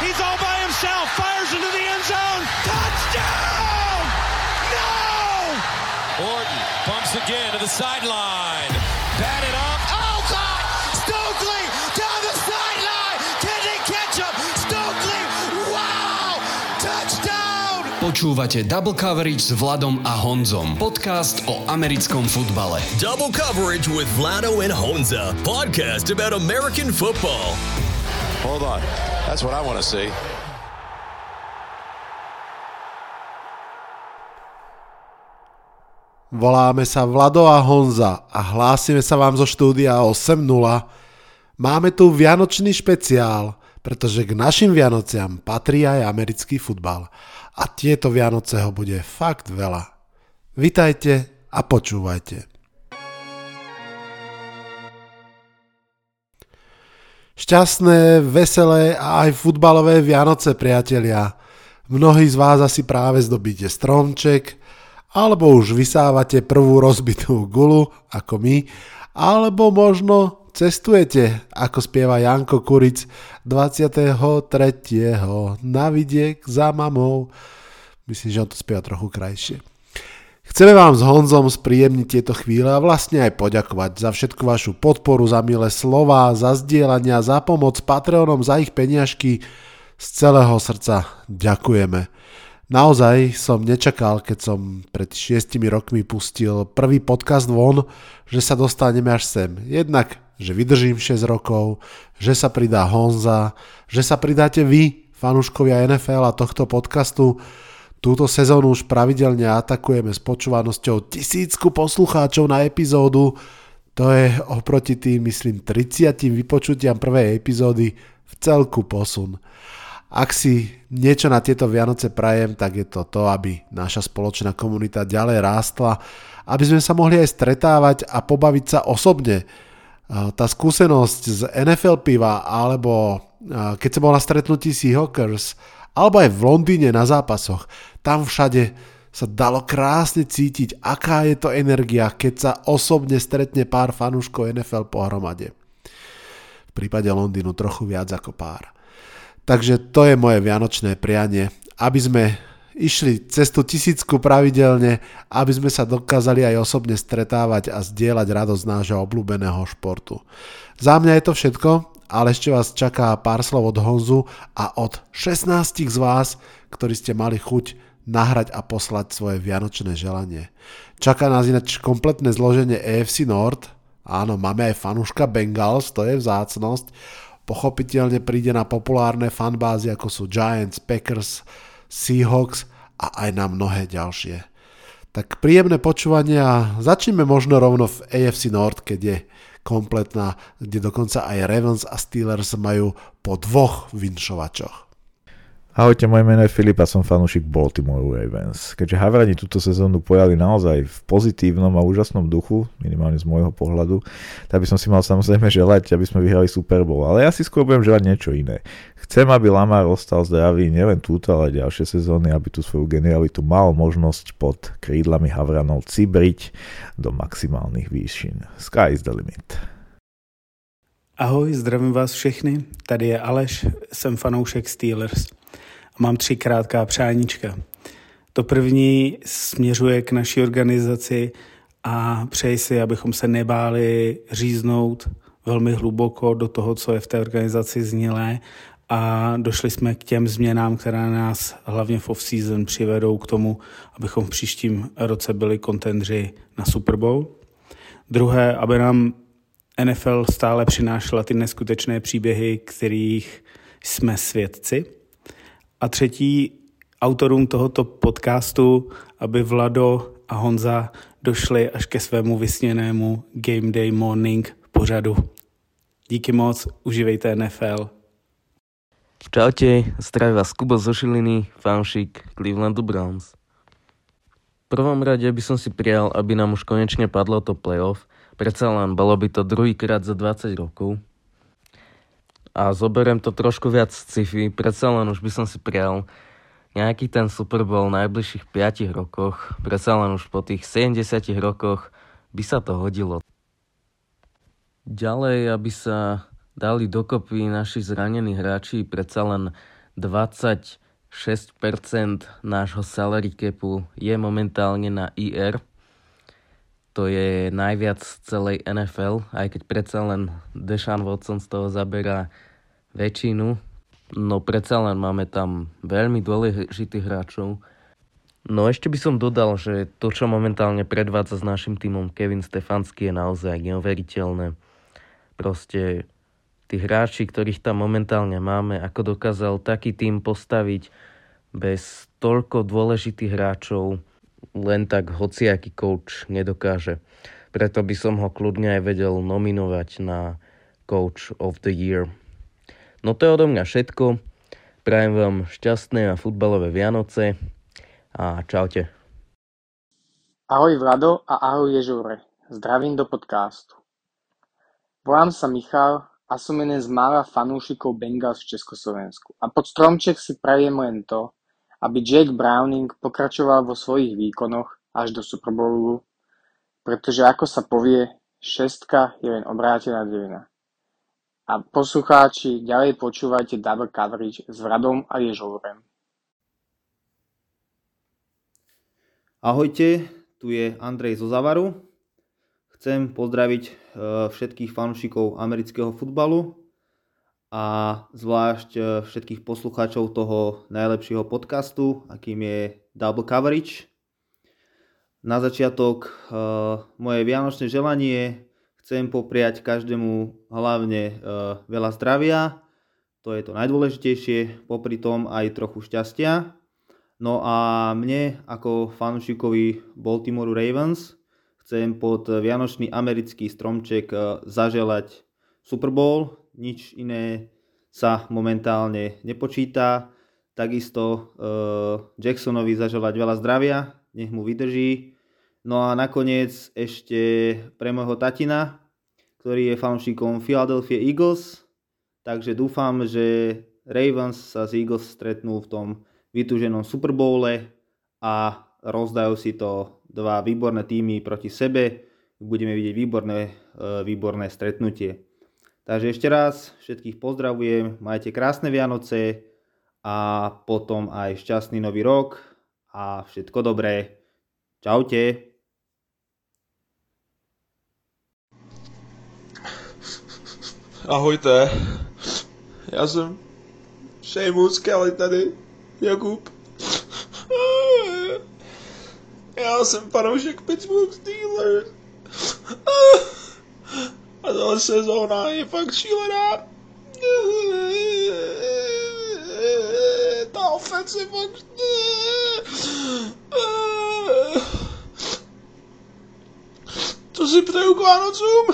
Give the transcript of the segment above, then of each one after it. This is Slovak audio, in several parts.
He's all by himself. Fires into the end zone. Touchdown! No! Orton bumps again to the sideline. Batted up. Oh, God! Stokely down the sideline. Can they catch him? Stokely! Wow! Touchdown! Počúvate Double Coverage s Vladom a Honzom. Podcast o americkom futbale. Double coverage with Vlado and Honza. Podcast about American football. Hold on. That's what I want to see. Voláme sa Vlado a Honza a hlásime sa vám zo štúdia 8.0. Máme tu Vianočný špeciál, pretože k našim Vianociam patrí aj americký futbal. A tieto Vianoce ho bude fakt veľa. Vitajte a počúvajte. Šťastné, veselé a aj futbalové Vianoce, priatelia. Mnohí z vás asi práve zdobíte stromček, alebo už vysávate prvú rozbitú gulu, ako my, alebo možno cestujete, ako spieva Janko Kuric 23. na vidiek za mamou. Myslím, že on to spieva trochu krajšie. Chceme vám s Honzom spríjemniť tieto chvíle a vlastne aj poďakovať za všetku vašu podporu, za milé slova, za zdieľania, za pomoc Patreonom, za ich peniažky. Z celého srdca ďakujeme. Naozaj som nečakal, keď som pred šiestimi rokmi pustil prvý podcast von, že sa dostaneme až sem. Jednak, že vydržím 6 rokov, že sa pridá Honza, že sa pridáte vy, fanúškovia NFL a tohto podcastu. Túto sezónu už pravidelne atakujeme s počúvanosťou tisícku poslucháčov na epizódu. To je oproti tým, myslím, 30 vypočutiam prvej epizódy v celku posun. Ak si niečo na tieto Vianoce prajem, tak je to to, aby naša spoločná komunita ďalej rástla, aby sme sa mohli aj stretávať a pobaviť sa osobne. Tá skúsenosť z NFL piva, alebo keď som bol na stretnutí Seahawkers, alebo aj v Londýne na zápasoch, tam všade sa dalo krásne cítiť, aká je to energia, keď sa osobne stretne pár fanúškov NFL pohromade. V prípade Londýnu trochu viac ako pár. Takže to je moje vianočné prianie, aby sme išli cestu tisícku pravidelne, aby sme sa dokázali aj osobne stretávať a zdieľať radosť nášho obľúbeného športu. Za mňa je to všetko, ale ešte vás čaká pár slov od Honzu a od 16 z vás, ktorí ste mali chuť nahrať a poslať svoje vianočné želanie. Čaká nás ináč kompletné zloženie EFC Nord. Áno, máme aj fanúška Bengals, to je vzácnosť. Pochopiteľne príde na populárne fanbázy ako sú Giants, Packers, Seahawks a aj na mnohé ďalšie. Tak príjemné počúvanie a začneme možno rovno v AFC Nord, keď je kompletná, kde dokonca aj Ravens a Steelers majú po dvoch vinšovačoch. Ahojte, moje meno je Filip a som fanúšik Baltimore Ravens. Keďže Havrani túto sezónu pojali naozaj v pozitívnom a úžasnom duchu, minimálne z môjho pohľadu, tak by som si mal samozrejme želať, aby sme vyhrali Super Bowl. Ale ja si skôr budem želať niečo iné. Chcem, aby Lamar ostal zdravý nielen túto, ale ďalšie sezóny, aby tú svoju genialitu mal možnosť pod krídlami Havranov cibriť do maximálnych výšin. Sky is the limit. Ahoj, zdravím vás všechny. Tady je Aleš, jsem fanoušek Steelers. Mám tři krátká přáníčka. To první směřuje k naší organizaci a přeji si, abychom se nebáli říznout velmi hluboko do toho, co je v té organizaci znilé a došli jsme k těm změnám, které nás hlavně v off-season přivedou k tomu, abychom v příštím roce byli kontendři na Super Bowl. Druhé, aby nám NFL stále přinášela ty neskutečné příběhy, kterých jsme svědci. A třetí, autorům tohoto podcastu, aby Vlado a Honza došli až ke svému vysněnému Game Day Morning pořadu. Díky moc, užívejte NFL. Čaute, zdraví vás Kubo zo Šiliny, fanšik Clevelandu Browns. V prvom rade by som si prijal, aby nám už konečne padlo to playoff, predsa len bolo by to druhýkrát za 20 rokov. A zoberiem to trošku viac sci-fi, predsa len už by som si prijal nejaký ten Super Bowl v najbližších 5 rokoch, predsa len už po tých 70 rokoch by sa to hodilo. Ďalej, aby sa dali dokopy naši zranení hráči, predsa len 26% nášho salary capu je momentálne na IR. To je najviac celej NFL, aj keď predsa len Deshaun Watson z toho zaberá väčšinu. No predsa len máme tam veľmi dôležitých hráčov, No ešte by som dodal, že to, čo momentálne predvádza s našim týmom Kevin Stefanský je naozaj neuveriteľné. Proste tí hráči, ktorých tam momentálne máme, ako dokázal taký tým postaviť bez toľko dôležitých hráčov, len tak hociaký coach nedokáže. Preto by som ho kľudne aj vedel nominovať na Coach of the Year. No to je odo mňa všetko. Prajem vám šťastné a futbalové Vianoce a čaute. Ahoj Vlado a ahoj Ježure. Zdravím do podcastu. Volám sa Michal a som jeden z mála fanúšikov Bengals v Československu. A pod stromček si prajem len to, aby Jack Browning pokračoval vo svojich výkonoch až do Super Bowlu, pretože ako sa povie, šestka je len obrátená devina. A poslucháči, ďalej počúvajte Double Coverage s Vradom a Ježourem. Ahojte, tu je Andrej zo Zavaru. Chcem pozdraviť e, všetkých fanúšikov amerického futbalu a zvlášť e, všetkých poslucháčov toho najlepšieho podcastu, akým je Double Coverage. Na začiatok e, moje vianočné želanie chcem popriať každému hlavne veľa zdravia, to je to najdôležitejšie, popri tom aj trochu šťastia No a mne ako fanúšikovi Baltimore Ravens chcem pod vianočný americký stromček eh, zaželať Super Bowl. Nič iné sa momentálne nepočíta. Takisto uh, Jacksonovi zaželať veľa zdravia, nech mu vydrží. No a nakoniec ešte pre môjho tatina, ktorý je fanúšikom Philadelphia Eagles. Takže dúfam, že Ravens sa s Eagles stretnú v tom vytúženom Super Bowle a rozdajú si to dva výborné týmy proti sebe. Budeme vidieť výborné, e, výborné stretnutie. Takže ešte raz všetkých pozdravujem, majte krásne Vianoce a potom aj šťastný nový rok a všetko dobré. Čaute. Ahojte, já jsem Seamus Kelly tady. Jakub. Já jsem fanoušek Pittsburgh Steelers. A tahle sezóna je fakt šílená. Ta ofence fakt... Co si přeju k Vánocům?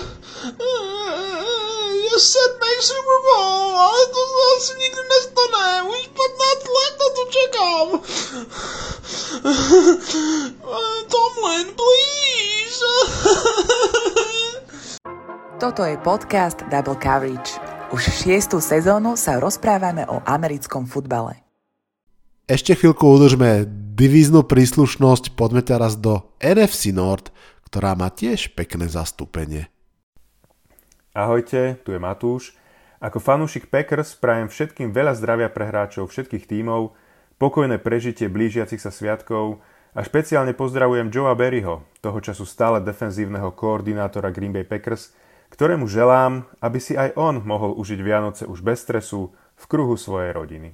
Je sedmý Super Bowl, ale to se asi nikdy nestane. Už 15 let na to čekám. Tomlin, please. Toto je podcast Double Coverage. Už šiestu sezónu sa rozprávame o americkom futbale. Ešte chvíľku udržme divíznu príslušnosť, poďme teraz do NFC Nord, ktorá má tiež pekné zastúpenie. Ahojte, tu je Matúš. Ako fanúšik Packers prajem všetkým veľa zdravia pre hráčov všetkých tímov, pokojné prežitie blížiacich sa sviatkov a špeciálne pozdravujem Joea Berryho, toho času stále defenzívneho koordinátora Green Bay Packers, ktorému želám, aby si aj on mohol užiť Vianoce už bez stresu v kruhu svojej rodiny.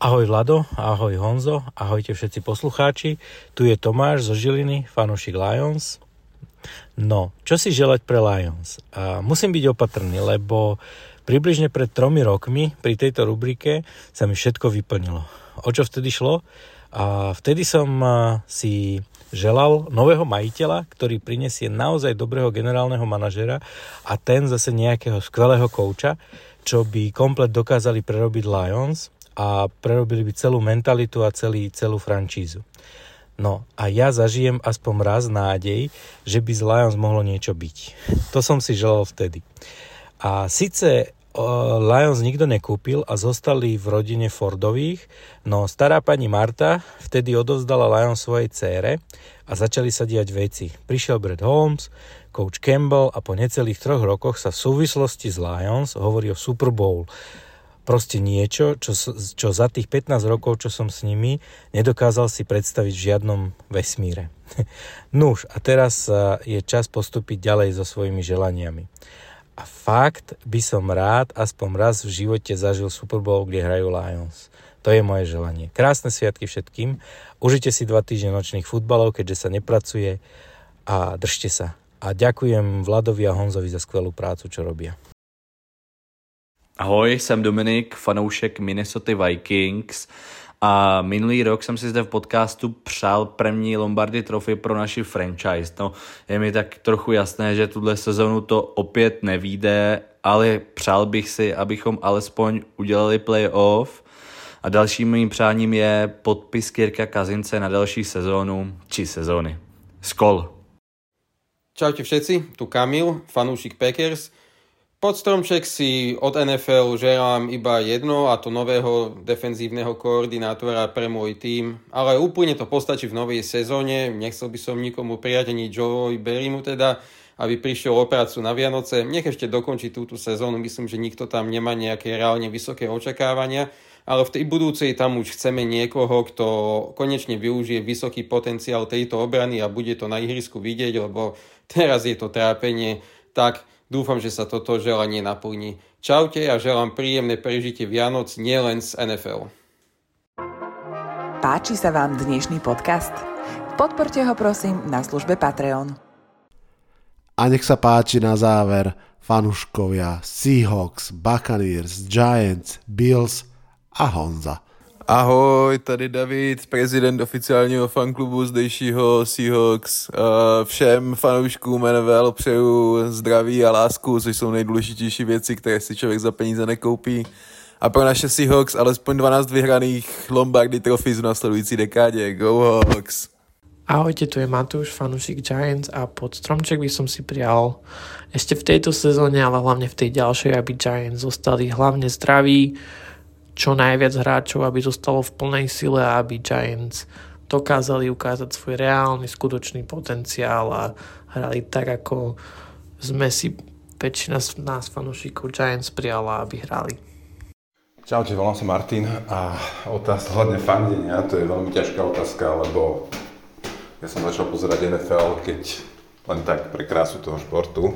Ahoj Vlado, ahoj Honzo, ahojte všetci poslucháči. Tu je Tomáš zo Žiliny, fanúšik Lions. No, čo si želať pre Lions? A musím byť opatrný, lebo približne pred tromi rokmi pri tejto rubrike sa mi všetko vyplnilo. O čo vtedy šlo? A vtedy som si želal nového majiteľa, ktorý prinesie naozaj dobrého generálneho manažera a ten zase nejakého skvelého kouča, čo by komplet dokázali prerobiť Lions a prerobili by celú mentalitu a celý, celú francízu. No a ja zažijem aspoň raz nádej, že by z Lions mohlo niečo byť. To som si želal vtedy. A síce Lions nikto nekúpil a zostali v rodine Fordových, no stará pani Marta vtedy odovzdala Lions svojej cére a začali sa diať veci. Prišiel Brad Holmes, coach Campbell a po necelých troch rokoch sa v súvislosti s Lions hovorí o Super Bowl. Proste niečo, čo, čo za tých 15 rokov, čo som s nimi, nedokázal si predstaviť v žiadnom vesmíre. Nuž, a teraz je čas postúpiť ďalej so svojimi želaniami. A fakt by som rád aspoň raz v živote zažil Super Bowl, kde hrajú Lions. To je moje želanie. Krásne sviatky všetkým. Užite si dva týždne nočných futbalov, keďže sa nepracuje a držte sa. A ďakujem Vladovi a Honzovi za skvelú prácu, čo robia. Ahoj, jsem Dominik, fanoušek Minnesota Vikings a minulý rok jsem si zde v podcastu přál první Lombardy Trophy pro naši franchise. No, je mi tak trochu jasné, že tuhle sezonu to opět nevíde, ale přál bych si, abychom alespoň udělali playoff a dalším mým přáním je podpis Kirka Kazince na další sezónu či sezóny. Skol! Čaute všetci, tu Kamil, fanúšik Packers – pod stromček si od NFL želám iba jedno a to nového defenzívneho koordinátora pre môj tým, ale úplne to postačí v novej sezóne, nechcel by som nikomu prijať ani Joey Berrymu teda, aby prišiel o prácu na Vianoce. Nech ešte dokončí túto sezónu, myslím, že nikto tam nemá nejaké reálne vysoké očakávania, ale v tej budúcej tam už chceme niekoho, kto konečne využije vysoký potenciál tejto obrany a bude to na ihrisku vidieť, lebo teraz je to trápenie. Tak Dúfam, že sa toto želanie naplní. Čaute a želám príjemné prežitie Vianoc nielen z NFL. Páči sa vám dnešný podcast? Podporte ho prosím na službe Patreon. A nech sa páči na záver fanuškovia Seahawks, Buccaneers, Giants, Bills a Honza. Ahoj, tady David, prezident oficiálního fanklubu zdejšího Seahawks. Všem fanouškům NFL přeju zdraví a lásku, což jsou nejdůležitější věci, které si člověk za peníze nekoupí. A pro naše Seahawks alespoň 12 vyhraných Lombardy Trophy v nasledující dekádě. Go Hawks! Ahojte, tu je Matúš, fanúšik Giants a pod stromček by som si prijal ešte v tejto sezóne, ale hlavne v tej ďalšej, aby Giants zostali hlavne zdraví, čo najviac hráčov, aby zostalo v plnej sile a aby Giants dokázali ukázať svoj reálny, skutočný potenciál a hrali tak, ako sme si väčšina z nás fanúšikov Giants prijala, aby hrali. Čaute, volám sa Martin a otázka hľadne fandenia, to je veľmi ťažká otázka, lebo ja som začal pozerať NFL, keď len tak pre krásu toho športu,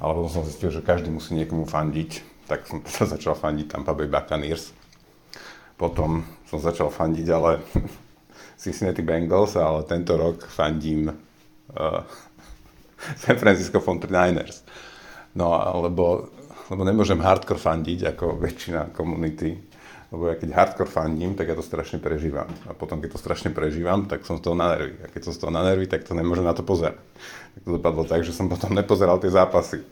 ale potom som zistil, že každý musí niekomu fandiť, tak som sa začal fandiť Tampa Bay Buccaneers potom som začal fandiť, ale Cincinnati Bengals, ale tento rok fandím uh, San Francisco 49ers. No, lebo, lebo nemôžem hardcore fandiť ako väčšina komunity, lebo ja keď hardcore fandím, tak ja to strašne prežívam. A potom, keď to strašne prežívam, tak som z toho na nervy. A keď som z toho na nervy, tak to nemôžem na to pozerať. Tak to dopadlo tak, že som potom nepozeral tie zápasy.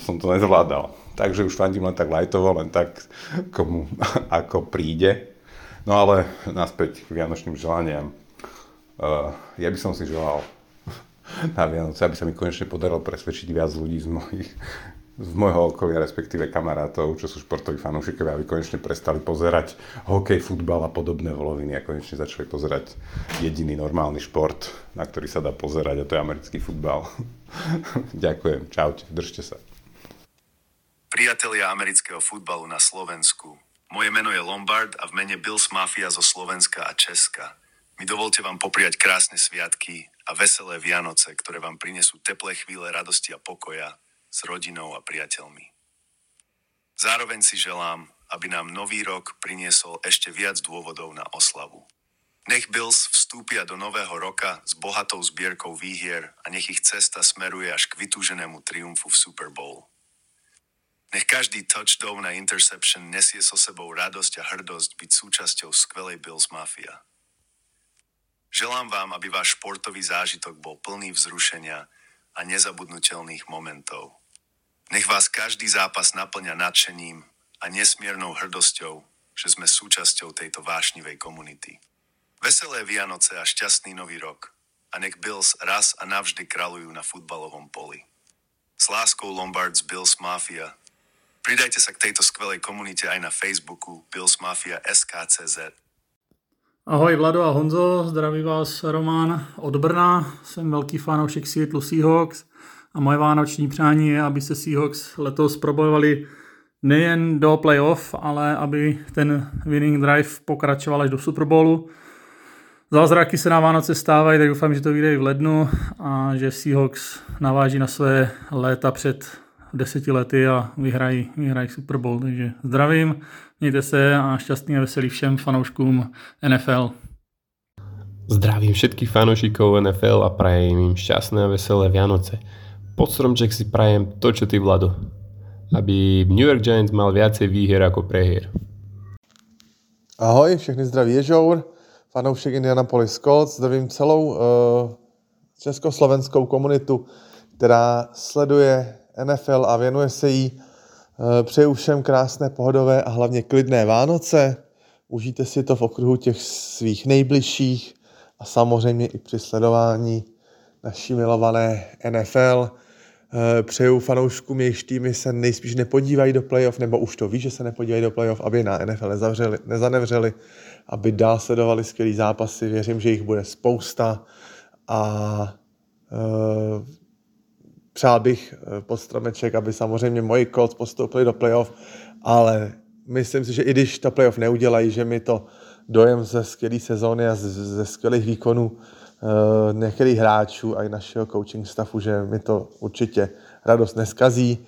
Som to nezvládal. Takže už fandím len tak lightovo, len tak, komu ako príde. No ale naspäť k vianočným želaniam. Uh, ja by som si želal na Vianoce, aby sa mi konečne podarilo presvedčiť viac ľudí z mojich z môjho okolia, respektíve kamarátov, čo sú športoví fanúšikovia, aby konečne prestali pozerať hokej, futbal a podobné voloviny a konečne začali pozerať jediný normálny šport, na ktorý sa dá pozerať a to je americký futbal. Ďakujem, čaute, držte sa. Priatelia amerického futbalu na Slovensku, moje meno je Lombard a v mene Bills Mafia zo Slovenska a Česka. Mi dovolte vám popriať krásne sviatky a veselé Vianoce, ktoré vám prinesú teplé chvíle radosti a pokoja, s rodinou a priateľmi. Zároveň si želám, aby nám nový rok priniesol ešte viac dôvodov na oslavu. Nech Bills vstúpia do nového roka s bohatou zbierkou výhier a nech ich cesta smeruje až k vytúženému triumfu v Super Bowl. Nech každý touchdown a interception nesie so sebou radosť a hrdosť byť súčasťou skvelej Bills Mafia. Želám vám, aby váš športový zážitok bol plný vzrušenia a nezabudnutelných momentov. Nech vás každý zápas naplňa nadšením a nesmiernou hrdosťou, že sme súčasťou tejto vášnivej komunity. Veselé Vianoce a šťastný nový rok a nech Bills raz a navždy kralujú na futbalovom poli. S láskou Lombards Bills Mafia. Pridajte sa k tejto skvelej komunite aj na Facebooku Bills Mafia SKCZ. Ahoj Vlado a Honzo, zdraví vás Román od Brna, jsem velký fanoušek Seattle Seahawks a moje vánoční přání je, aby se Seahawks letos probojovali nejen do playoff, ale aby ten winning drive pokračoval až do Super Bowlu. Zázraky se na Vánoce stávají, tak doufám, že to vyjde i v lednu a že Seahawks naváží na své léta před deseti lety a vyhrají, vyhrají Super Bowl. Takže zdravím, mějte se a šťastný a veselý všem fanouškům NFL. Zdravím všetkých fanúšikov NFL a prajem im šťastné a veselé Vianoce. Pod stromček si prajem to, čo ty, Vlado. Aby New York Giants mal viacej výhier ako prehier. Ahoj, všechny zdraví Ježour, fanoušek Indianapolis Colts, zdravím celou uh, československou komunitu, která sleduje NFL a věnuje se jí. Uh, přeju všem krásné, pohodové a hlavně klidné Vánoce. Užijte si to v okruhu těch svých nejbližších a samozřejmě i při sledování naší milované NFL. Eh, přeju fanouškům, jejichž týmy se nejspíš nepodívají do playoff, nebo už to ví, že se nepodívají do playoff, aby na NFL nezavřeli, nezanevřeli, aby dál sledovali skvělý zápasy. Věřím, že jich bude spousta a uh, přál bych eh, pod stromeček, aby samozřejmě moji Colts postoupili do playoff, ale myslím si, že i když to playoff neudělají, že mi to dojem ze skvělé sezóny a ze skvělých výkonů některých hráčů a i našeho coaching staffu, že mi to určitě radost neskazí.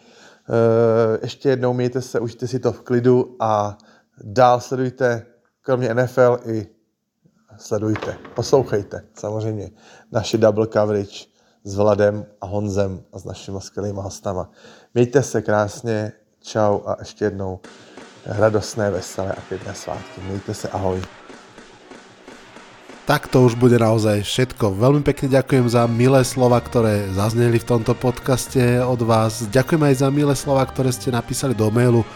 Uh, ještě jednou mějte se, užijte si to v klidu a dál sledujte, kromě NFL i sledujte, poslouchejte samozřejmě naši double coverage s Vladem a Honzem a s našimi skvělými hostama. Mějte se krásně, čau a ještě jednou radostné, veselé a pěkné svátky. Mějte se, ahoj. Tak to už bude naozaj všetko. Veľmi pekne ďakujem za milé slova, ktoré zazneli v tomto podcaste od vás. Ďakujem aj za milé slova, ktoré ste napísali do mailu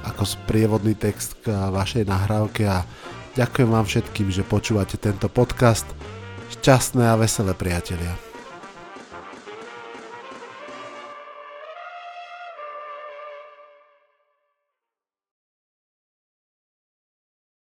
ako sprievodný text k vašej nahrávke a ďakujem vám všetkým, že počúvate tento podcast. Šťastné a veselé priatelia.